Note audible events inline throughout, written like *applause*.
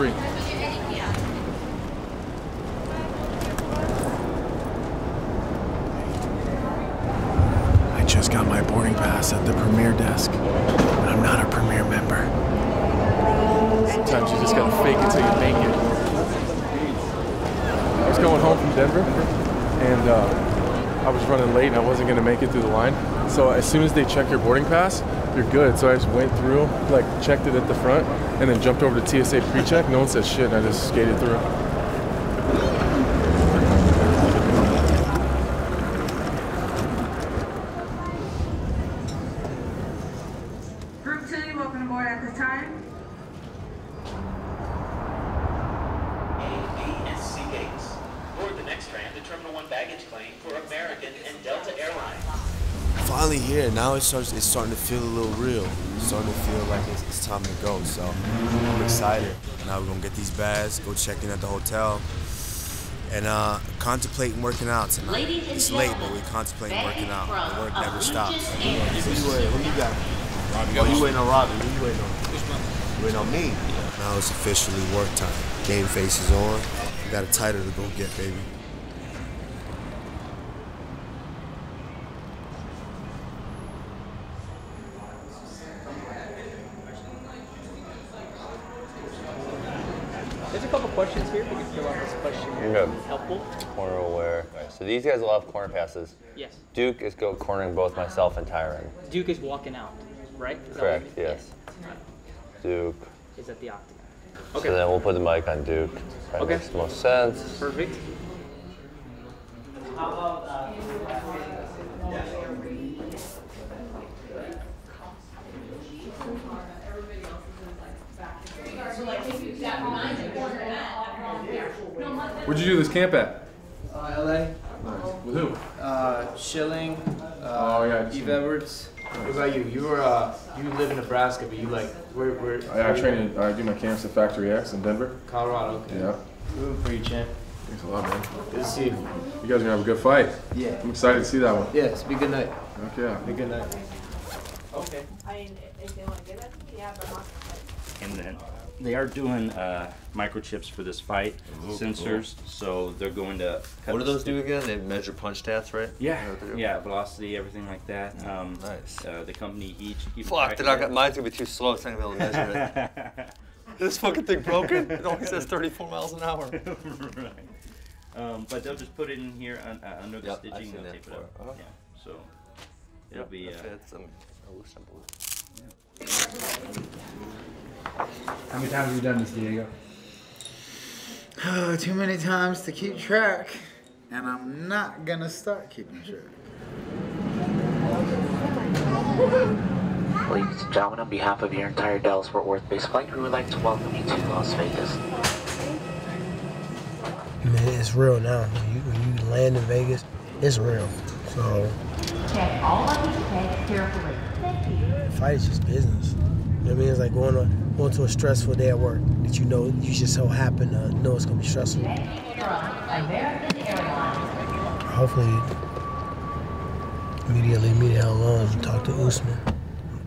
three. I just got my boarding pass at the Premier desk, but I'm not a Premier member. Sometimes you just gotta fake it till you make it. I was going home from Denver, and uh, I was running late, and I wasn't gonna make it through the line. So as soon as they check your boarding pass, you're good. So I just went through, like checked it at the front, and then jumped over to TSA pre-check. No one said shit, and I just skated through. Group two, you welcome aboard at this time. A, B, and C gates. Board the next tram to Terminal 1 baggage claim for American and Delta Airlines. Finally here. Now it starts. It's starting to feel a little real. It's starting to feel like it's, it's time to go. So I'm excited. Now we're gonna get these bags, go check in at the hotel, and uh, contemplating working out tonight. It's late, but we're contemplating working out. The work never stops. Air. Who you waiting? Who you got? Robbie. Oh, you waiting on Robbie? Who you waiting on? You waiting on me? Now it's officially work time. Game face is on. We got a title to go get, baby. Questions here. We can fill out this questionnaire. Okay. Helpful? Corner aware. Alright, so these guys love corner passes. Yes. Duke is go cornering both myself and Tyron. Duke is walking out, right? Is Correct, you- yes. Duke. Is at the octagon. Okay. So Okay. then we'll put the mic on Duke. That Okay. makes the most sense. Perfect. Uh, Where'd you do this camp at? Uh, LA, With who? uh, Schilling, uh, Oh, yeah, I Eve see. Edwards. What about you? You were, uh, you live in Nebraska, but you like, where, where? I, I train. In, I do my camps at Factory X in Denver. Colorado, okay. Yeah. Rooting for you, champ. Thanks a lot, man. Good to see you. You guys are gonna have a good fight. Yeah. I'm excited to see that one. Yeah, it's be a good night. Okay. Be a good night. Okay. I mean, if they want to do that, yeah, but not. And then they are doing uh, microchips for this fight, sensors. So they're going to. Cut What do those do again? They measure punch stats, right? Yeah, Is that what they do? yeah, velocity, everything like that. Um, Nice. Uh, the company each. Fuck, they're not, that. mine's gonna be too slow. It's not gonna be able to measure it. *laughs* this fucking thing broken? It only says 34 miles an hour. *laughs* right. Um, but they'll just put it in here un, uh, under the Yep, I've stitching. seen tape it up. Uh-huh. Yeah. So it'll be. That Uh, fits. I'm, I wish I believed. How many times have you done this, Diego? Oh, *sighs* too many times to keep track. And I'm not gonna start keeping track. Ladies and gentlemen, on behalf of your entire Dallas Fort Worth base flight, we would like to welcome you to Las Vegas. Man, it's real now. When you, when you land in Vegas, it's real. So Check all luggage tags carefully. Thank you. the fight is just business. You know what I mean? It's like going to going to a stressful day at work that you know you just so happen to know it's gonna be stressful. Hopefully, immediately leave me the and talk to Usman.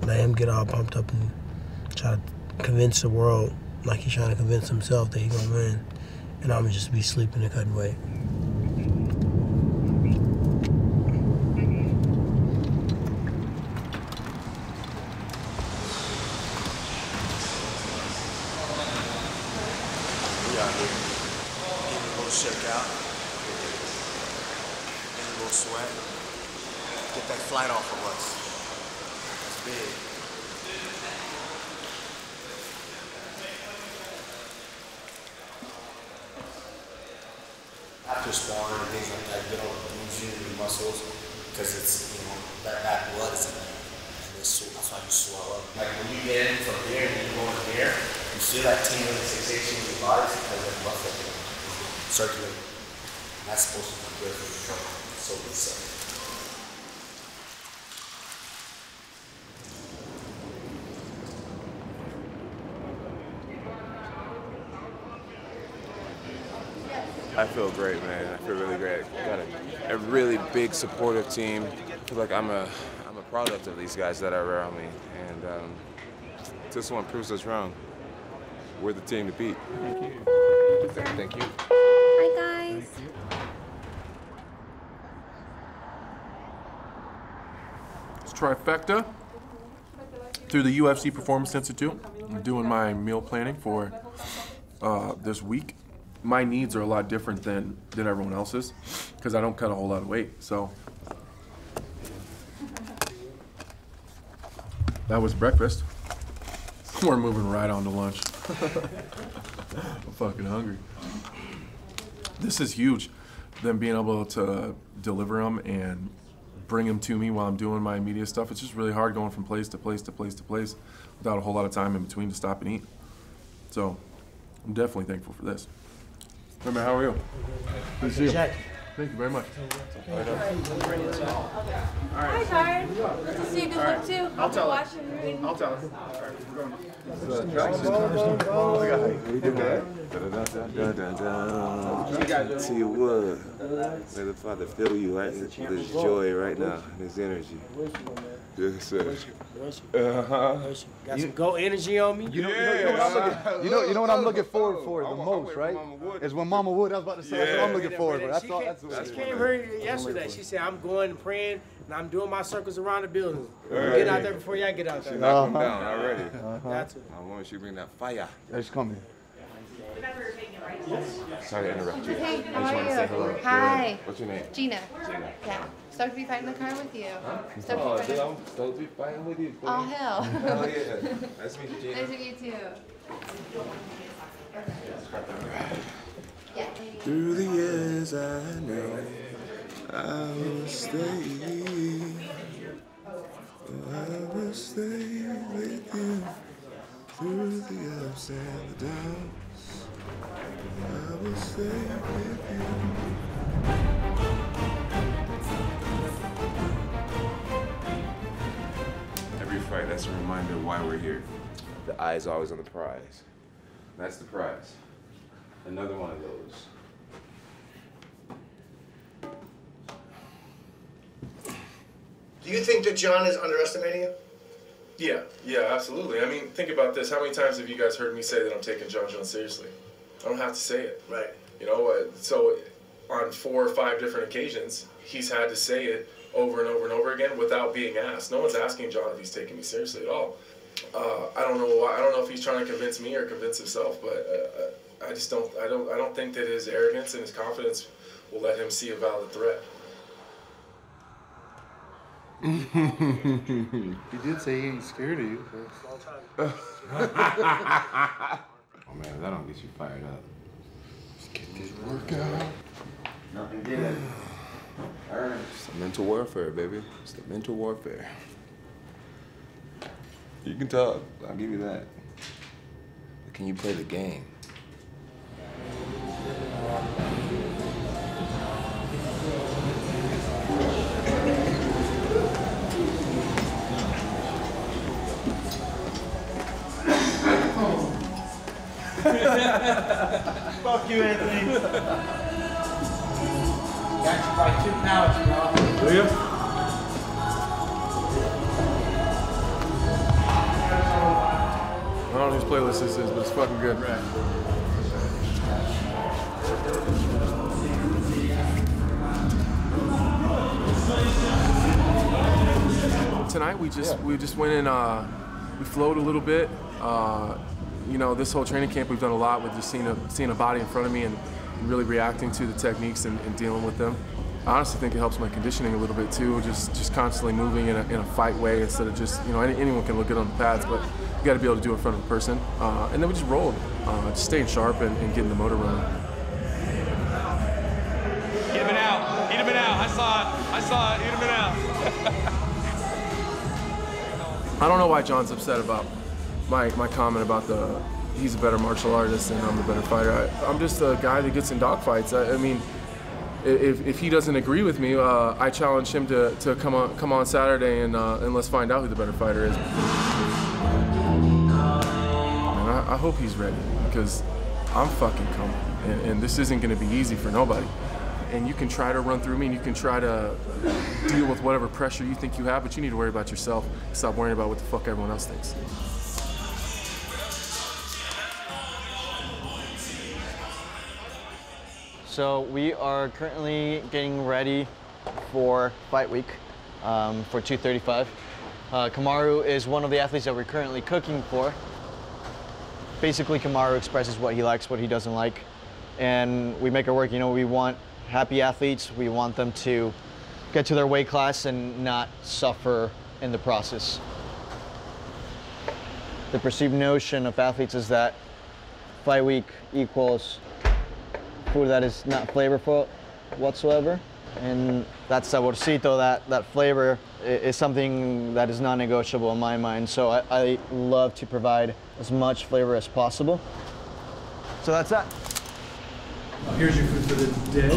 Let him get all pumped up and try to convince the world like he's trying to convince himself that he's gonna win. And I'm gonna just be sleeping and cutting weight. We out here. Getting a little shook out. Getting a little sweat. That flight off of us. That's big. After sparring and things like that, you don't lose your muscles because it's, you know, that bad blood is in there. And it's, that's why you swell up. Like when you get in from here and you go in here, you feel that tingling sensation in your body because the blood flow is circulating. And that's supposed to be good for your health. So stuff. Feel great, man. I feel really great. Got a, a really big supportive team. I feel like I'm a I'm a product of these guys that are around me, and um, this one proves us wrong. we're the team to beat. Thank you. Thank you. Hi, guys. It's trifecta through the UFC Performance Institute. I'm doing my meal planning for uh, this week. My needs are a lot different than than everyone else's because I don't cut a whole lot of weight. So that was breakfast. *laughs* We're moving right on to lunch. *laughs* I'm fucking hungry. This is huge. Them being able to deliver them and bring them to me while I'm doing my media stuff. It's just really hard going from place to place to place to place without a whole lot of time in between to stop and eat. So I'm definitely thankful for this. Hey man, how are you? Good to see you. Check. Thank you very much. Hi, Tyron. Good to see you. Good look too. I'll tell her. I'll tell her. Tell you what, may the Father fill you right with His joy right now, His energy. Yes, sir. Uh-huh. Got some go energy on me. You know, you know, you know what I'm looking, you know, you know what I'm looking forward for the most, right? Is when Mama Wood. I was about to say that's what I'm looking forward for. That's she all. came, That's what she came here yesterday. She said, I'm going and praying and I'm doing my circles around the building. Right. Get out there before y'all get out She there. knocked him Uh-huh. down already. Got to. I want you to bring that fire. It's coming. Sorry to interrupt you. Hey, I how just are want to say you? hello. Hi. What's your name? Gina. Gina. Yeah. Stoked to be fighting the car with you. Stoked Oh, to be oh, dude, fighting. I'm stoked to be fighting with you. Oh, hell. *laughs* Hell yeah. Nice to meet you, Gina. Nice to meet you too. Yeah. Through the years I know I will stay. I will stay with you through the ups and the downs. I will stay with you. Every fight, that's a reminder of why we're here. The eye is always on the prize. That's the prize. Another one of those. Do you think that Jon is underestimating you? Yeah, yeah, absolutely. I mean, think about this. How many times have you guys heard me say that I'm taking Jon Jones seriously? I don't have to say it. Right. You know, uh, so on four or five different occasions, he's had to say it over and over and over again without being asked. No one's asking Jon if he's taking me seriously at all. Uh, I don't know why. I don't know if he's trying to convince me or convince himself, but uh, I just don't. I don't. I don't think that his arrogance and his confidence will let him see a valid threat. *laughs* he did say he ain't scared of you. *laughs* *laughs* oh man, that don't get you fired up. Let's get this workout. Nothing good. *sighs* It's the mental warfare, baby. It's the mental warfare. You can talk. I'll give you that. But can you play the game? *laughs* Fuck you, Anthony. Got you by two pounds, bro. Do you? I don't know whose playlist this is, but it's fucking good. Tonight we just we just went in. Uh, we flowed a little bit. Uh, you know, this whole training camp we've done a lot with just seeing a seeing a body in front of me and really reacting to the techniques and, and dealing with them. I honestly think it helps my conditioning a little bit too, just just constantly moving in a, in a fight way instead of just, you know, any, anyone can look good on the pads, but you got to be able to do it in front of a person. Uh, and then we just rolled, uh, just staying sharp and, and getting the motor running. Out. He'd have out. I saw it. I saw it. He'd have out. I don't know why Jon's upset about my, my comment about the he's a better martial artist and I'm a better fighter. I, I'm just a guy that gets in dogfights. I, I mean, if, if he doesn't agree with me, uh, I challenge him to, to come on come on Saturday and uh, and let's find out who the better fighter is. And I, I hope he's ready because I'm fucking coming, and, and this isn't going to be easy for nobody. And you can try to run through me, and you can try to deal with whatever pressure you think you have, but you need to worry about yourself. Stop worrying about what the fuck everyone else thinks. So we are currently getting ready for fight week um, for 235. Uh, Kamaru is one of the athletes that we're currently cooking for. Basically, Kamaru expresses what he likes, what he doesn't like, and we make it work. You know, we want happy athletes. We want them to get to their weight class and not suffer in the process. The perceived notion of athletes is that fight week equals food that is not flavorful whatsoever. And that saborcito, that, that flavor, is something that is non-negotiable in my mind. So I, I love to provide as much flavor as possible. So that's that. Here's your food for the day.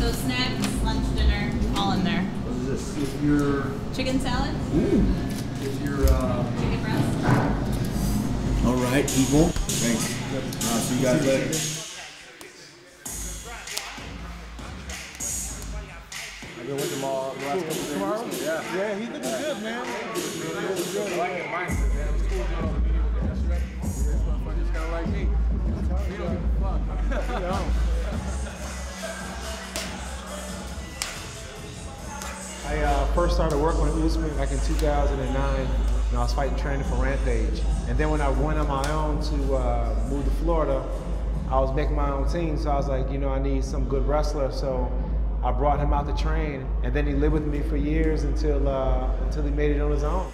So snacks, lunch, dinner, all in there. What is this? If you're, Chicken salad, if you're, uh, chicken breast. All right, people. Thanks. Uh, see you guys later. I've been with all the last couple of days. Yeah. Yeah, he's looking good, man. I uh, first started working with Usman back in 2009. And I was fighting training for Rampage. And then when I went on my own to uh, move to Florida, I was making my own team. So I was like, you know, I need some good wrestler. So I brought him out to train. And then he lived with me for years until, uh, until he made it on his own.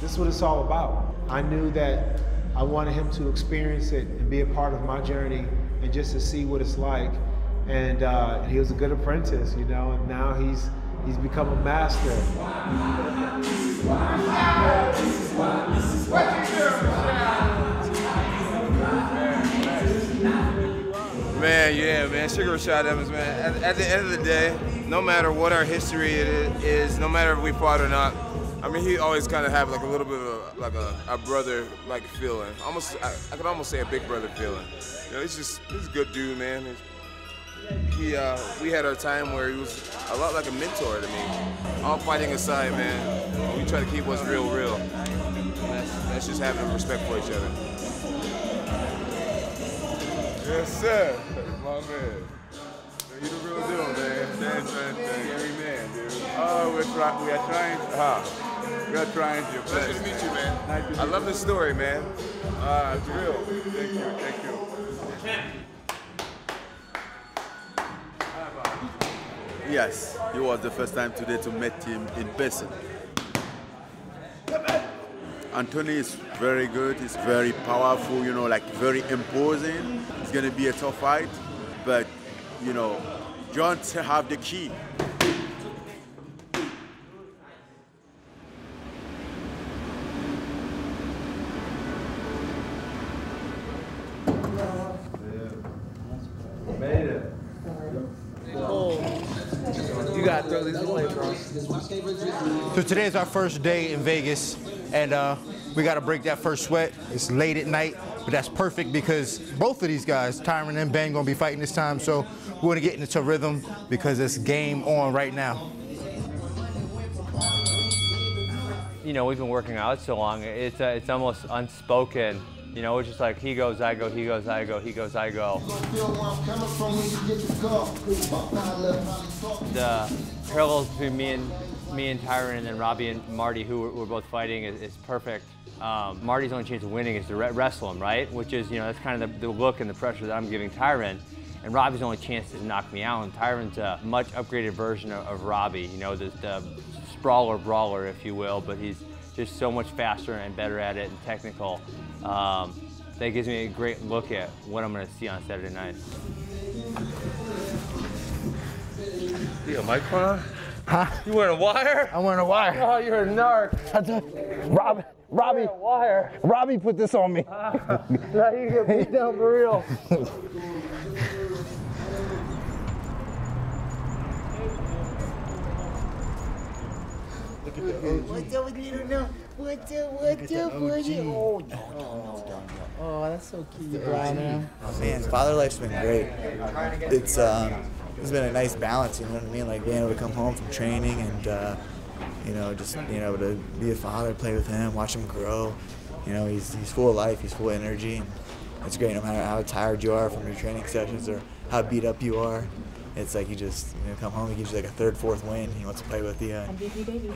This is what it's all about. I knew that I wanted him to experience it and be a part of my journey and just to see what it's like. And uh, he was a good apprentice, you know, and now he's he's become a master. Man, yeah, man. Sugar Rashad Evans, man. At, at the end of the day, no matter what our history it is, no matter if we fought or not, I mean, he always kind of have like a little bit of a, like a, a brother like feeling. Almost, I, I could almost say a big brother feeling. You know, he's just he's a good dude, man. He's, he, uh, we had our time where he was a lot like a mentor to me. All fighting aside, man, we try to keep what's real, real. And that's, that's just having respect for each other. Yes, sir. My man. You the real deal, man. Thanks, man. Scary man, dude. Oh, we're trying. We are trying. Huh? We are trying to. Pleasure to meet you, man. Nice to I love the story, man. Uh, it's real. Thank you, thank you. Yes, it was the first time today to meet him in person. Anthony is very good. He's very powerful. You know, like very imposing. It's gonna be a tough fight, but you know, Jon have the key. Made it. You gotta throw these away, bro. So today is our first day in Vegas, and uh, we got to break that first sweat. It's late at night, but that's perfect because both of these guys, Tyron and Ben, gonna be fighting this time. So we're gonna get into rhythm because it's game on right now. you know, we've been working out so long, it's, uh, it's almost unspoken. You know, it's just like he goes, I go, he goes, I go, he goes, I go. The parallels between me and me and Tyron and then Robbie and Marty, who were, were both fighting, is, is perfect. Um, Marty's only chance of winning is to re- wrestle him, right? Which is, you know, that's kind of the, the look and the pressure that I'm giving Tyron. And Robbie's only chance is to knock me out. And Tyron's a much upgraded version of, of Robbie, you know, the, the sprawler brawler, if you will, but he's just so much faster and better at it and technical. Um, that gives me a great look at what I'm going to see on Saturday night. A mic? Huh? You wearing a wire? I'm wearing a wire. Oh, you're a narc. Robbie, Robbie, wire. Robbie put this on me. now you get beat down for real. What's up with little no? What's up? What's up, buddy? Oh, no, no, no, no. Oh, that's so cute, Brian. Oh, man, father life's been great. It's um, it's been a nice balance. You know what I mean? Like being able to come home from training and uh, you know just being able to be a father, play with him, watch him grow. You know, he's he's full of life. He's full of energy. And it's great no matter how tired you are from your training sessions or how beat up you are. It's like you just you know come home, he gives you like a third, fourth win. He wants to play with you, and,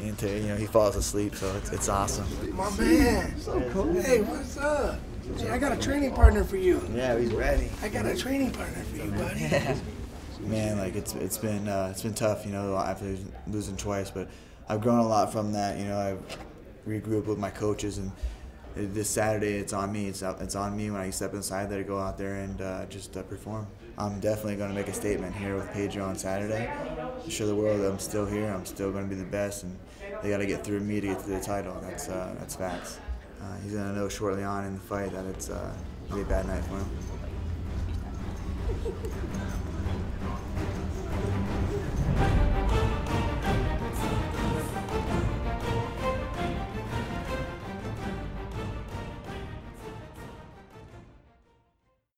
until you know he falls asleep. So it's, it's awesome. My man. So cool. Hey, what's up? Hey, I got a training partner for you. Yeah, he's ready. I got a training partner for you, buddy. Man, like it's it's been uh, it's been tough, you know, after losing twice, but I've grown a lot from that. You know, I've regrouped with my coaches, and this Saturday it's on me. It's it's on me when I step inside there to go out there and uh, just uh, perform. I'm definitely going to make a statement here with Pedro on Saturday. Show the world that I'm still here. I'm still going to be the best, and they got to get through me to get to the title. That's uh, that's facts. Uh, he's going to know shortly on in the fight that it's uh, gonna be a bad night for him.